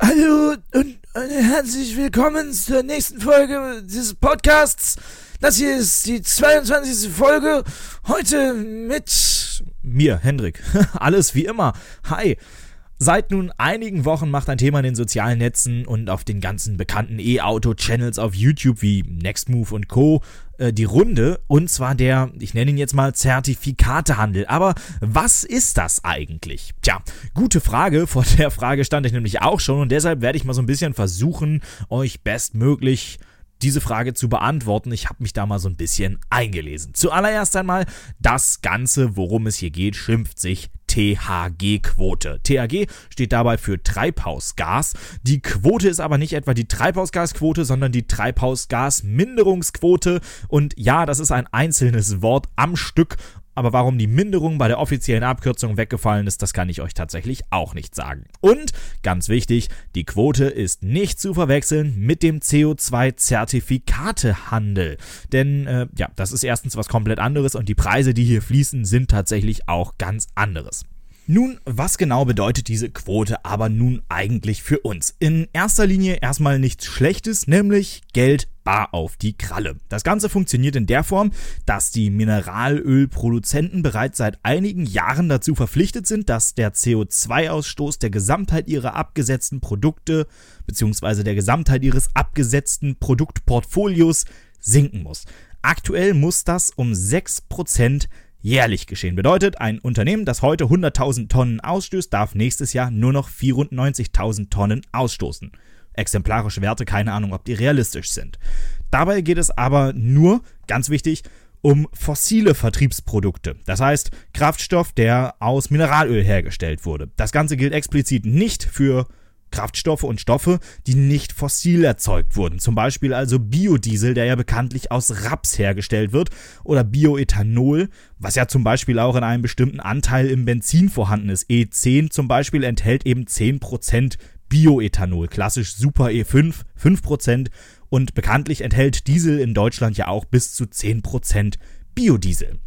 Hallo und, und herzlich willkommen zur nächsten Folge dieses Podcasts. Das hier ist die 22. Folge. Heute mit mir, Hendrik. Alles wie immer. Hi. Seit nun einigen Wochen macht ein Thema in den sozialen Netzen und auf den ganzen bekannten E-Auto-Channels auf YouTube wie Nextmove und Co. Äh, die Runde und zwar der, ich nenne ihn jetzt mal Zertifikatehandel. Aber was ist das eigentlich? Tja, gute Frage. Vor der Frage stand ich nämlich auch schon und deshalb werde ich mal so ein bisschen versuchen, euch bestmöglich diese Frage zu beantworten. Ich habe mich da mal so ein bisschen eingelesen. Zuallererst einmal, das Ganze, worum es hier geht, schimpft sich THG-Quote. THG steht dabei für Treibhausgas. Die Quote ist aber nicht etwa die Treibhausgasquote, sondern die Treibhausgasminderungsquote. Und ja, das ist ein einzelnes Wort am Stück aber warum die Minderung bei der offiziellen Abkürzung weggefallen ist, das kann ich euch tatsächlich auch nicht sagen. Und ganz wichtig, die Quote ist nicht zu verwechseln mit dem CO2-Zertifikatehandel. Denn äh, ja, das ist erstens was komplett anderes und die Preise, die hier fließen, sind tatsächlich auch ganz anderes. Nun, was genau bedeutet diese Quote aber nun eigentlich für uns? In erster Linie erstmal nichts Schlechtes, nämlich Geld bar auf die Kralle. Das Ganze funktioniert in der Form, dass die Mineralölproduzenten bereits seit einigen Jahren dazu verpflichtet sind, dass der CO2-Ausstoß der Gesamtheit ihrer abgesetzten Produkte bzw. der Gesamtheit ihres abgesetzten Produktportfolios sinken muss. Aktuell muss das um 6% jährlich geschehen. Bedeutet, ein Unternehmen, das heute 100.000 Tonnen ausstößt, darf nächstes Jahr nur noch 94.000 Tonnen ausstoßen. Exemplarische Werte, keine Ahnung, ob die realistisch sind. Dabei geht es aber nur, ganz wichtig, um fossile Vertriebsprodukte. Das heißt, Kraftstoff, der aus Mineralöl hergestellt wurde. Das Ganze gilt explizit nicht für Kraftstoffe und Stoffe, die nicht fossil erzeugt wurden. Zum Beispiel also Biodiesel, der ja bekanntlich aus Raps hergestellt wird, oder Bioethanol, was ja zum Beispiel auch in einem bestimmten Anteil im Benzin vorhanden ist. E10 zum Beispiel enthält eben 10% Bioethanol, klassisch Super E5, 5% und bekanntlich enthält Diesel in Deutschland ja auch bis zu 10% Biodiesel.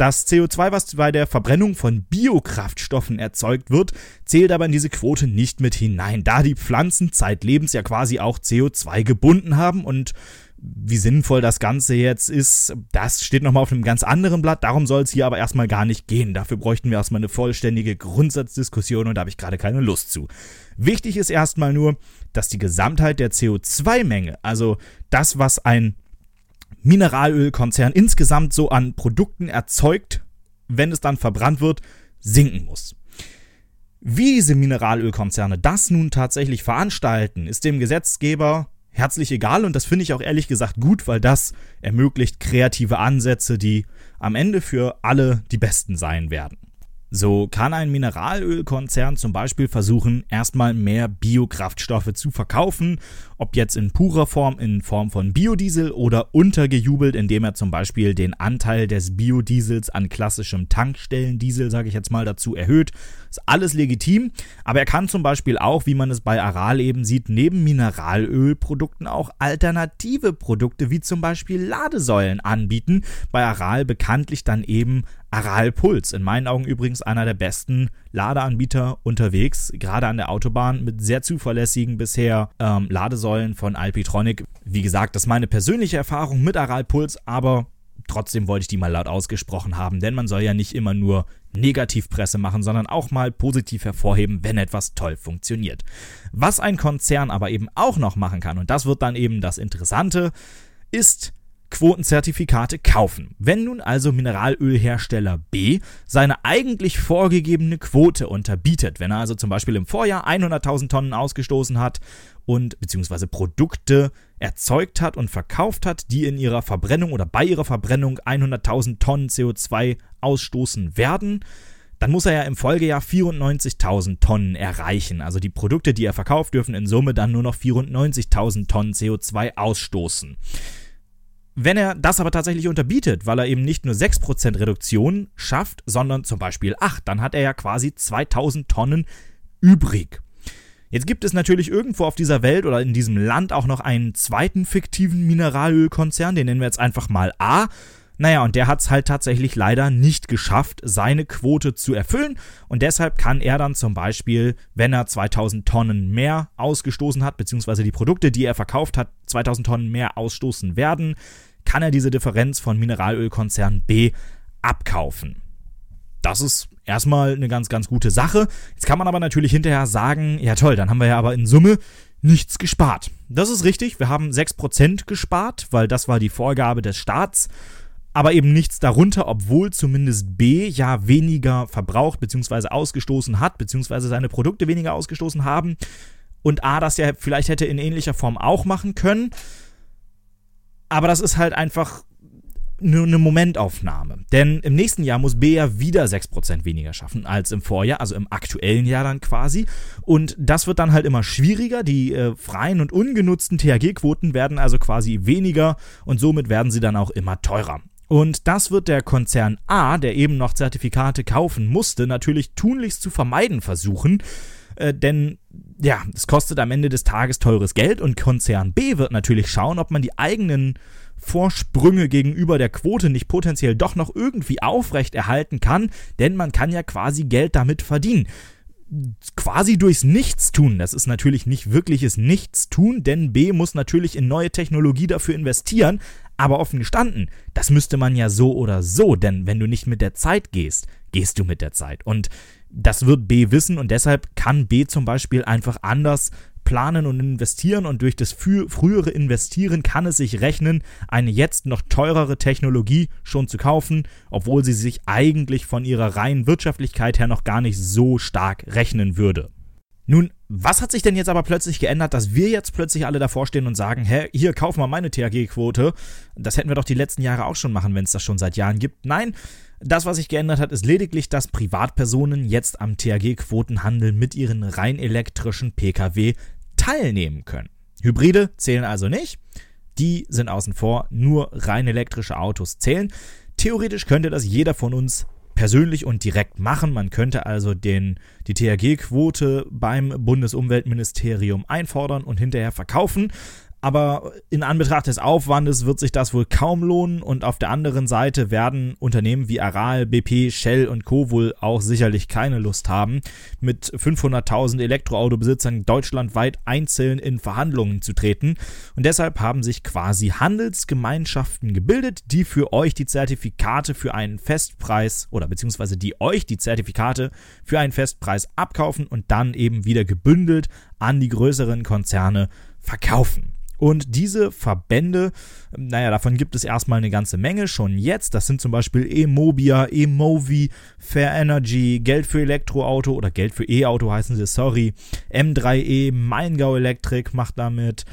Das CO2, was bei der Verbrennung von Biokraftstoffen erzeugt wird, zählt aber in diese Quote nicht mit hinein, da die Pflanzen zeitlebens ja quasi auch CO2 gebunden haben und wie sinnvoll das Ganze jetzt ist, das steht nochmal auf einem ganz anderen Blatt. Darum soll es hier aber erstmal gar nicht gehen. Dafür bräuchten wir erstmal eine vollständige Grundsatzdiskussion und da habe ich gerade keine Lust zu. Wichtig ist erstmal nur, dass die Gesamtheit der CO2-Menge, also das, was ein Mineralölkonzern insgesamt so an Produkten erzeugt, wenn es dann verbrannt wird, sinken muss. Wie diese Mineralölkonzerne das nun tatsächlich veranstalten, ist dem Gesetzgeber herzlich egal und das finde ich auch ehrlich gesagt gut, weil das ermöglicht kreative Ansätze, die am Ende für alle die besten sein werden. So kann ein Mineralölkonzern zum Beispiel versuchen, erstmal mehr Biokraftstoffe zu verkaufen, ob jetzt in purer Form in Form von Biodiesel oder untergejubelt, indem er zum Beispiel den Anteil des Biodiesels an klassischem Tankstellendiesel, sage ich jetzt mal, dazu erhöht. Ist alles legitim, aber er kann zum Beispiel auch, wie man es bei Aral eben sieht, neben Mineralölprodukten auch alternative Produkte wie zum Beispiel Ladesäulen anbieten. Bei Aral bekanntlich dann eben Aral Puls. In meinen Augen übrigens einer der besten Ladeanbieter unterwegs, gerade an der Autobahn mit sehr zuverlässigen bisher ähm, Ladesäulen von Alpitronic. Wie gesagt, das ist meine persönliche Erfahrung mit Aral Puls, aber trotzdem wollte ich die mal laut ausgesprochen haben, denn man soll ja nicht immer nur Negativpresse machen, sondern auch mal positiv hervorheben, wenn etwas toll funktioniert. Was ein Konzern aber eben auch noch machen kann, und das wird dann eben das Interessante, ist Quotenzertifikate kaufen. Wenn nun also Mineralölhersteller B seine eigentlich vorgegebene Quote unterbietet, wenn er also zum Beispiel im Vorjahr 100.000 Tonnen ausgestoßen hat und beziehungsweise Produkte erzeugt hat und verkauft hat, die in ihrer Verbrennung oder bei ihrer Verbrennung 100.000 Tonnen CO2 ausstoßen werden, dann muss er ja im Folgejahr 94.000 Tonnen erreichen. Also die Produkte, die er verkauft, dürfen in Summe dann nur noch 94.000 Tonnen CO2 ausstoßen. Wenn er das aber tatsächlich unterbietet, weil er eben nicht nur 6% Reduktion schafft, sondern zum Beispiel 8, dann hat er ja quasi 2000 Tonnen übrig. Jetzt gibt es natürlich irgendwo auf dieser Welt oder in diesem Land auch noch einen zweiten fiktiven Mineralölkonzern, den nennen wir jetzt einfach mal A. Naja, und der hat es halt tatsächlich leider nicht geschafft, seine Quote zu erfüllen. Und deshalb kann er dann zum Beispiel, wenn er 2000 Tonnen mehr ausgestoßen hat, beziehungsweise die Produkte, die er verkauft hat, 2000 Tonnen mehr ausstoßen werden, kann er diese Differenz von Mineralölkonzern B abkaufen. Das ist erstmal eine ganz, ganz gute Sache. Jetzt kann man aber natürlich hinterher sagen, ja toll, dann haben wir ja aber in Summe nichts gespart. Das ist richtig, wir haben 6% gespart, weil das war die Vorgabe des Staats aber eben nichts darunter, obwohl zumindest B ja weniger verbraucht bzw. ausgestoßen hat, bzw. seine Produkte weniger ausgestoßen haben. Und A das ja vielleicht hätte in ähnlicher Form auch machen können. Aber das ist halt einfach nur eine Momentaufnahme. Denn im nächsten Jahr muss B ja wieder 6% weniger schaffen als im Vorjahr, also im aktuellen Jahr dann quasi. Und das wird dann halt immer schwieriger. Die äh, freien und ungenutzten THG-Quoten werden also quasi weniger und somit werden sie dann auch immer teurer. Und das wird der Konzern A, der eben noch Zertifikate kaufen musste, natürlich tunlichst zu vermeiden versuchen. Äh, denn ja, es kostet am Ende des Tages teures Geld und Konzern B wird natürlich schauen, ob man die eigenen Vorsprünge gegenüber der Quote nicht potenziell doch noch irgendwie aufrecht erhalten kann, denn man kann ja quasi Geld damit verdienen quasi durchs Nichtstun. Das ist natürlich nicht wirkliches Nichtstun, denn B muss natürlich in neue Technologie dafür investieren. Aber offen gestanden, das müsste man ja so oder so, denn wenn du nicht mit der Zeit gehst, gehst du mit der Zeit. Und das wird B wissen und deshalb kann B zum Beispiel einfach anders planen und investieren und durch das frühere Investieren kann es sich rechnen, eine jetzt noch teurere Technologie schon zu kaufen, obwohl sie sich eigentlich von ihrer reinen Wirtschaftlichkeit her noch gar nicht so stark rechnen würde. Nun, was hat sich denn jetzt aber plötzlich geändert, dass wir jetzt plötzlich alle davor stehen und sagen, hä, hier, kauf mal meine THG-Quote. Das hätten wir doch die letzten Jahre auch schon machen, wenn es das schon seit Jahren gibt. Nein, das, was sich geändert hat, ist lediglich, dass Privatpersonen jetzt am THG-Quotenhandel mit ihren rein elektrischen Pkw teilnehmen können. Hybride zählen also nicht. Die sind außen vor, nur rein elektrische Autos zählen. Theoretisch könnte das jeder von uns persönlich und direkt machen. Man könnte also den, die THG-Quote beim Bundesumweltministerium einfordern und hinterher verkaufen. Aber in Anbetracht des Aufwandes wird sich das wohl kaum lohnen und auf der anderen Seite werden Unternehmen wie Aral, BP, Shell und Co. wohl auch sicherlich keine Lust haben, mit 500.000 Elektroautobesitzern deutschlandweit einzeln in Verhandlungen zu treten. Und deshalb haben sich quasi Handelsgemeinschaften gebildet, die für euch die Zertifikate für einen Festpreis oder beziehungsweise die euch die Zertifikate für einen Festpreis abkaufen und dann eben wieder gebündelt an die größeren Konzerne verkaufen. Und diese Verbände, naja, davon gibt es erstmal eine ganze Menge schon jetzt. Das sind zum Beispiel Emobia, Emovi, Fair Energy, Geld für Elektroauto oder Geld für E-Auto heißen sie, sorry. M3E, Maingau Electric macht damit.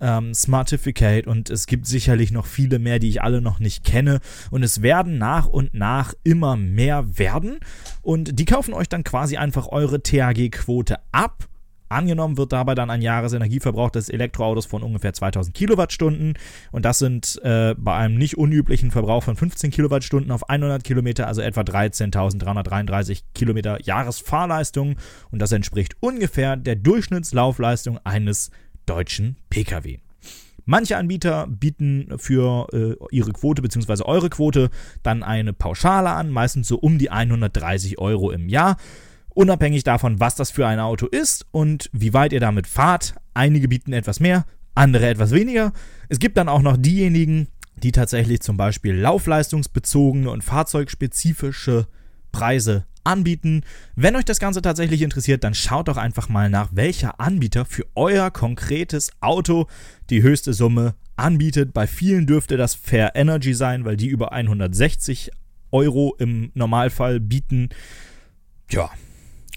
Ähm, Smartificate und es gibt sicherlich noch viele mehr, die ich alle noch nicht kenne. Und es werden nach und nach immer mehr werden. Und die kaufen euch dann quasi einfach eure THG-Quote ab Angenommen wird dabei dann ein Jahresenergieverbrauch des Elektroautos von ungefähr 2000 Kilowattstunden und das sind äh, bei einem nicht unüblichen Verbrauch von 15 Kilowattstunden auf 100 Kilometer, also etwa 13.333 Kilometer Jahresfahrleistung und das entspricht ungefähr der Durchschnittslaufleistung eines deutschen Pkw. Manche Anbieter bieten für äh, ihre Quote bzw. eure Quote dann eine Pauschale an, meistens so um die 130 Euro im Jahr. Unabhängig davon, was das für ein Auto ist und wie weit ihr damit fahrt. Einige bieten etwas mehr, andere etwas weniger. Es gibt dann auch noch diejenigen, die tatsächlich zum Beispiel laufleistungsbezogene und fahrzeugspezifische Preise anbieten. Wenn euch das Ganze tatsächlich interessiert, dann schaut doch einfach mal nach, welcher Anbieter für euer konkretes Auto die höchste Summe anbietet. Bei vielen dürfte das Fair Energy sein, weil die über 160 Euro im Normalfall bieten. Ja,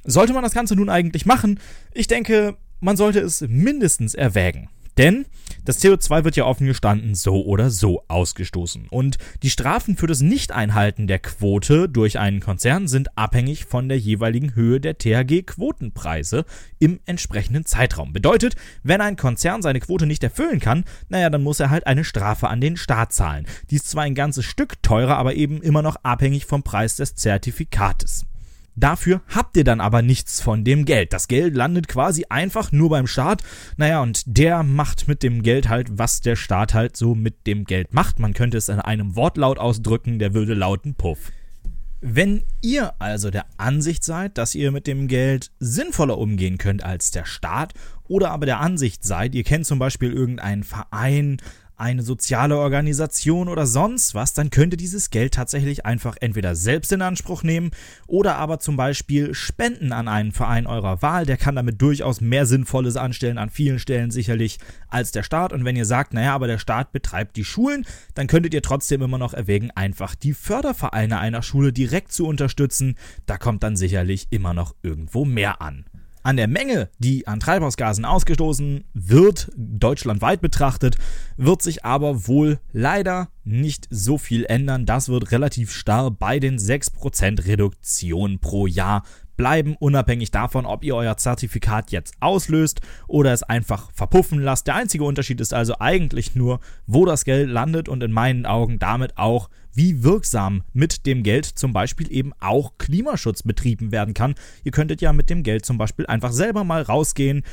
sollte man das Ganze nun eigentlich machen? Ich denke, man sollte es mindestens erwägen. Denn das CO2 wird ja offen gestanden so oder so ausgestoßen. Und die Strafen für das Nicht-Einhalten der Quote durch einen Konzern sind abhängig von der jeweiligen Höhe der THG-Quotenpreise im entsprechenden Zeitraum. Bedeutet, wenn ein Konzern seine Quote nicht erfüllen kann, naja, dann muss er halt eine Strafe an den Staat zahlen. Die ist zwar ein ganzes Stück teurer, aber eben immer noch abhängig vom Preis des Zertifikates. Dafür habt ihr dann aber nichts von dem Geld. Das Geld landet quasi einfach nur beim Staat. Naja, und der macht mit dem Geld halt, was der Staat halt so mit dem Geld macht. Man könnte es in einem Wortlaut ausdrücken, der würde lauten Puff. Wenn ihr also der Ansicht seid, dass ihr mit dem Geld sinnvoller umgehen könnt als der Staat, oder aber der Ansicht seid, ihr kennt zum Beispiel irgendeinen Verein, eine soziale Organisation oder sonst was, dann könnt ihr dieses Geld tatsächlich einfach entweder selbst in Anspruch nehmen oder aber zum Beispiel spenden an einen Verein eurer Wahl. Der kann damit durchaus mehr Sinnvolles anstellen, an vielen Stellen sicherlich als der Staat. Und wenn ihr sagt, naja, aber der Staat betreibt die Schulen, dann könntet ihr trotzdem immer noch erwägen, einfach die Fördervereine einer Schule direkt zu unterstützen. Da kommt dann sicherlich immer noch irgendwo mehr an. An der Menge, die an Treibhausgasen ausgestoßen wird, deutschlandweit betrachtet, wird sich aber wohl leider nicht so viel ändern. Das wird relativ starr bei den 6% Reduktion pro Jahr bleiben, unabhängig davon, ob ihr euer Zertifikat jetzt auslöst oder es einfach verpuffen lasst. Der einzige Unterschied ist also eigentlich nur, wo das Geld landet und in meinen Augen damit auch, wie wirksam mit dem Geld zum Beispiel eben auch Klimaschutz betrieben werden kann. Ihr könntet ja mit dem Geld zum Beispiel einfach selber mal rausgehen,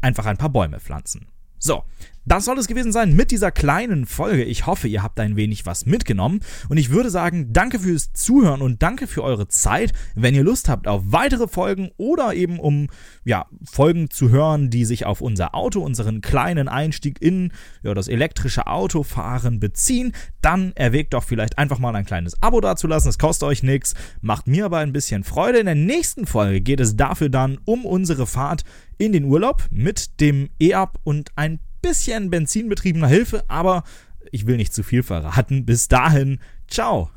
einfach ein paar Bäume pflanzen. So, das soll es gewesen sein mit dieser kleinen Folge. Ich hoffe, ihr habt ein wenig was mitgenommen. Und ich würde sagen, danke fürs Zuhören und danke für eure Zeit. Wenn ihr Lust habt auf weitere Folgen oder eben um ja, Folgen zu hören, die sich auf unser Auto, unseren kleinen Einstieg in ja, das elektrische Autofahren beziehen, dann erwägt doch vielleicht einfach mal ein kleines Abo dazulassen. Es kostet euch nichts, macht mir aber ein bisschen Freude. In der nächsten Folge geht es dafür dann um unsere Fahrt in den Urlaub mit dem E-Up und ein bisschen benzinbetriebener Hilfe, aber ich will nicht zu viel verraten. Bis dahin, ciao.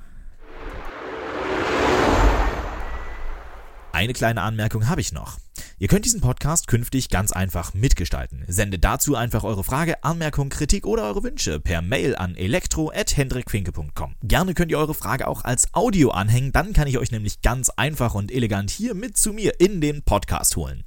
Eine kleine Anmerkung habe ich noch. Ihr könnt diesen Podcast künftig ganz einfach mitgestalten. Sendet dazu einfach eure Frage, Anmerkung, Kritik oder eure Wünsche per Mail an elektro@hendrikfinke.com. Gerne könnt ihr eure Frage auch als Audio anhängen, dann kann ich euch nämlich ganz einfach und elegant hier mit zu mir in den Podcast holen.